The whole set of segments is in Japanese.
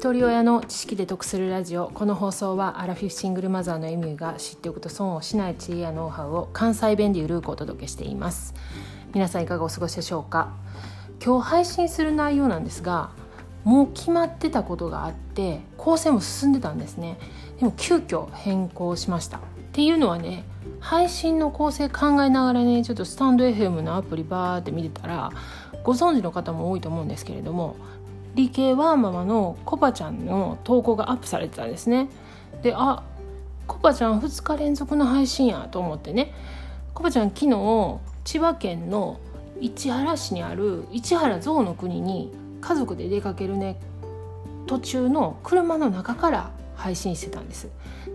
一人親の知識で得するラジオ。この放送はアラフィフシングルマザーのエミューが知っておくと損をしない知恵やノウハウを関西弁でゆるくお届けしています。皆さんいかがお過ごしでしょうか？今日配信する内容なんですがもう決まってたことがあって構成も進んでたんですね。でも急遽変更しました。っていうのはね配信の構成考えながらねちょっとスタンド FM のアプリバーって見てたらご存知の方も多いと思うんですけれども理系ワーママのコパちゃんの投稿がアップされてたんですね。であコパちゃん2日連続の配信やと思ってね。コパちゃん昨日千葉県の市原市にある市原象の国に家族で出かけるね。途中の車の中から配信してたんです。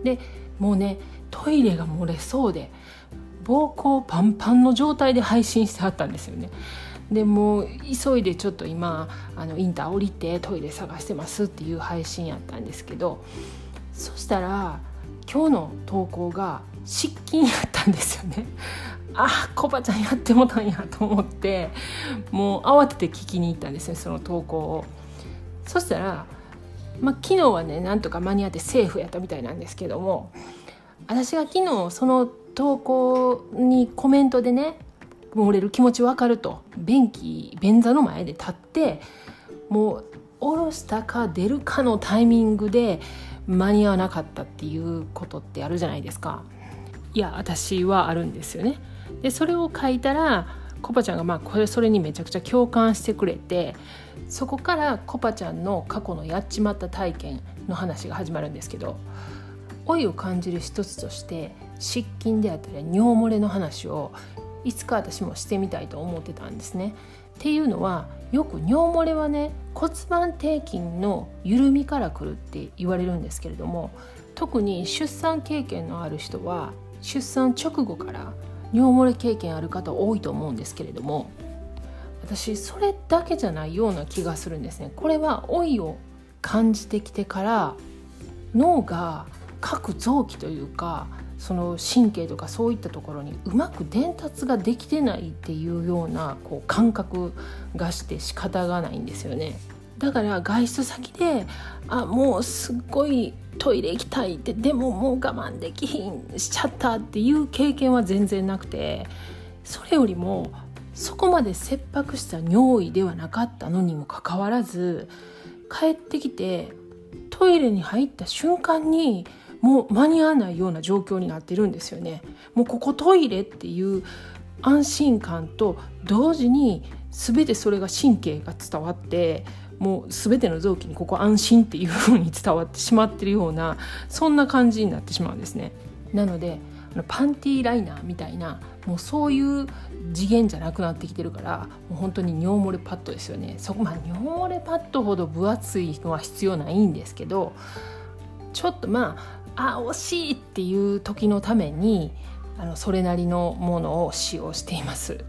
でもうねトイレが漏れそうで膀胱パンパンの状態で配信してはったんですよね。でも急いでちょっと今あのインター降りてトイレ探してますっていう配信やったんですけどそしたら今日の投稿が失禁やったんですよね。あコバちゃんやってもたんやと思ってもう慌てて聞きに行ったんですねその投稿を。そしたら、まあ、昨日はねなんとか間に合ってセーフやったみたいなんですけども私が昨日その投稿にコメントでね漏れる気持ち分かると。便器便座の前で立ってもう下ろしたか出るかのタイミングで間に合わなかったっていうことってあるじゃないですか。いや私はあるんですよね。でそれを書いたらコパちゃんがまあこれそれにめちゃくちゃ共感してくれてそこからコパちゃんの過去のやっちまった体験の話が始まるんですけど老いを感じる一つとして失禁であったり尿漏れの話をいつか私もしてみたいと思ってたんですね。っていうのはよく尿漏れはね骨盤底筋の緩みからくるって言われるんですけれども特に出産経験のある人は出産直後から尿漏れ経験ある方多いと思うんですけれども私それだけじゃないような気がするんですね。これは老いを感じてきてから脳が各臓器というかその神経とかそういったところにうまく伝達ができてないっていうようなこう感覚がして仕方がないんですよね。だから外出先であもうすっごいトイレ行きたいってでももう我慢できひんしちゃったっていう経験は全然なくてそれよりもそこまで切迫した尿意ではなかったのにもかかわらず帰ってきてトイレに入った瞬間にもう間に合わないような状況になってるんですよね。もうここトイレっていう安心感と同時に全てそれが神経が伝わってもう全ての臓器にここ安心っていう風に伝わってしまってるようなそんな感じになってしまうんですね。なのでパンティーライナーみたいなもうそういう次元じゃなくなってきてるからもう本当に尿漏れパッドですよねそこまあ尿漏れパッドほど分厚いのは必要ないんですけどちょっとまああ惜しいっていう時のためにあのそれなりのものを使用しています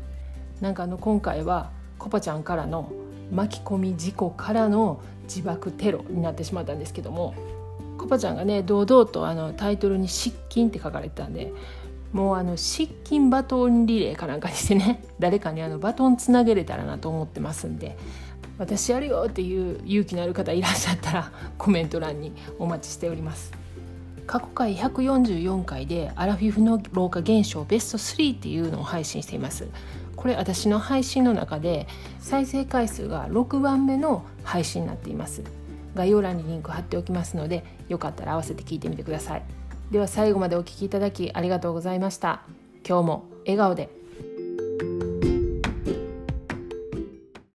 なんかあの今回はコパちゃんからの巻き込み事故からの自爆テロになってしまったんですけどもコパちゃんがね堂々とあのタイトルに「失禁」って書かれてたんでもうあの失禁バトンリレーかなんかにしてね 誰かにあのバトンつなげれたらなと思ってますんで私やるよっていう勇気のある方いらっしゃったらコメント欄にお待ちしております。過去回144回でアラフィフの老化現象ベスト3っていうのを配信しています。これ私の配信の中で再生回数が6番目の配信になっています。概要欄にリンク貼っておきますのでよかったら合わせて聞いてみてください。では最後までお聴きいただきありがとうございました。今日も笑顔で。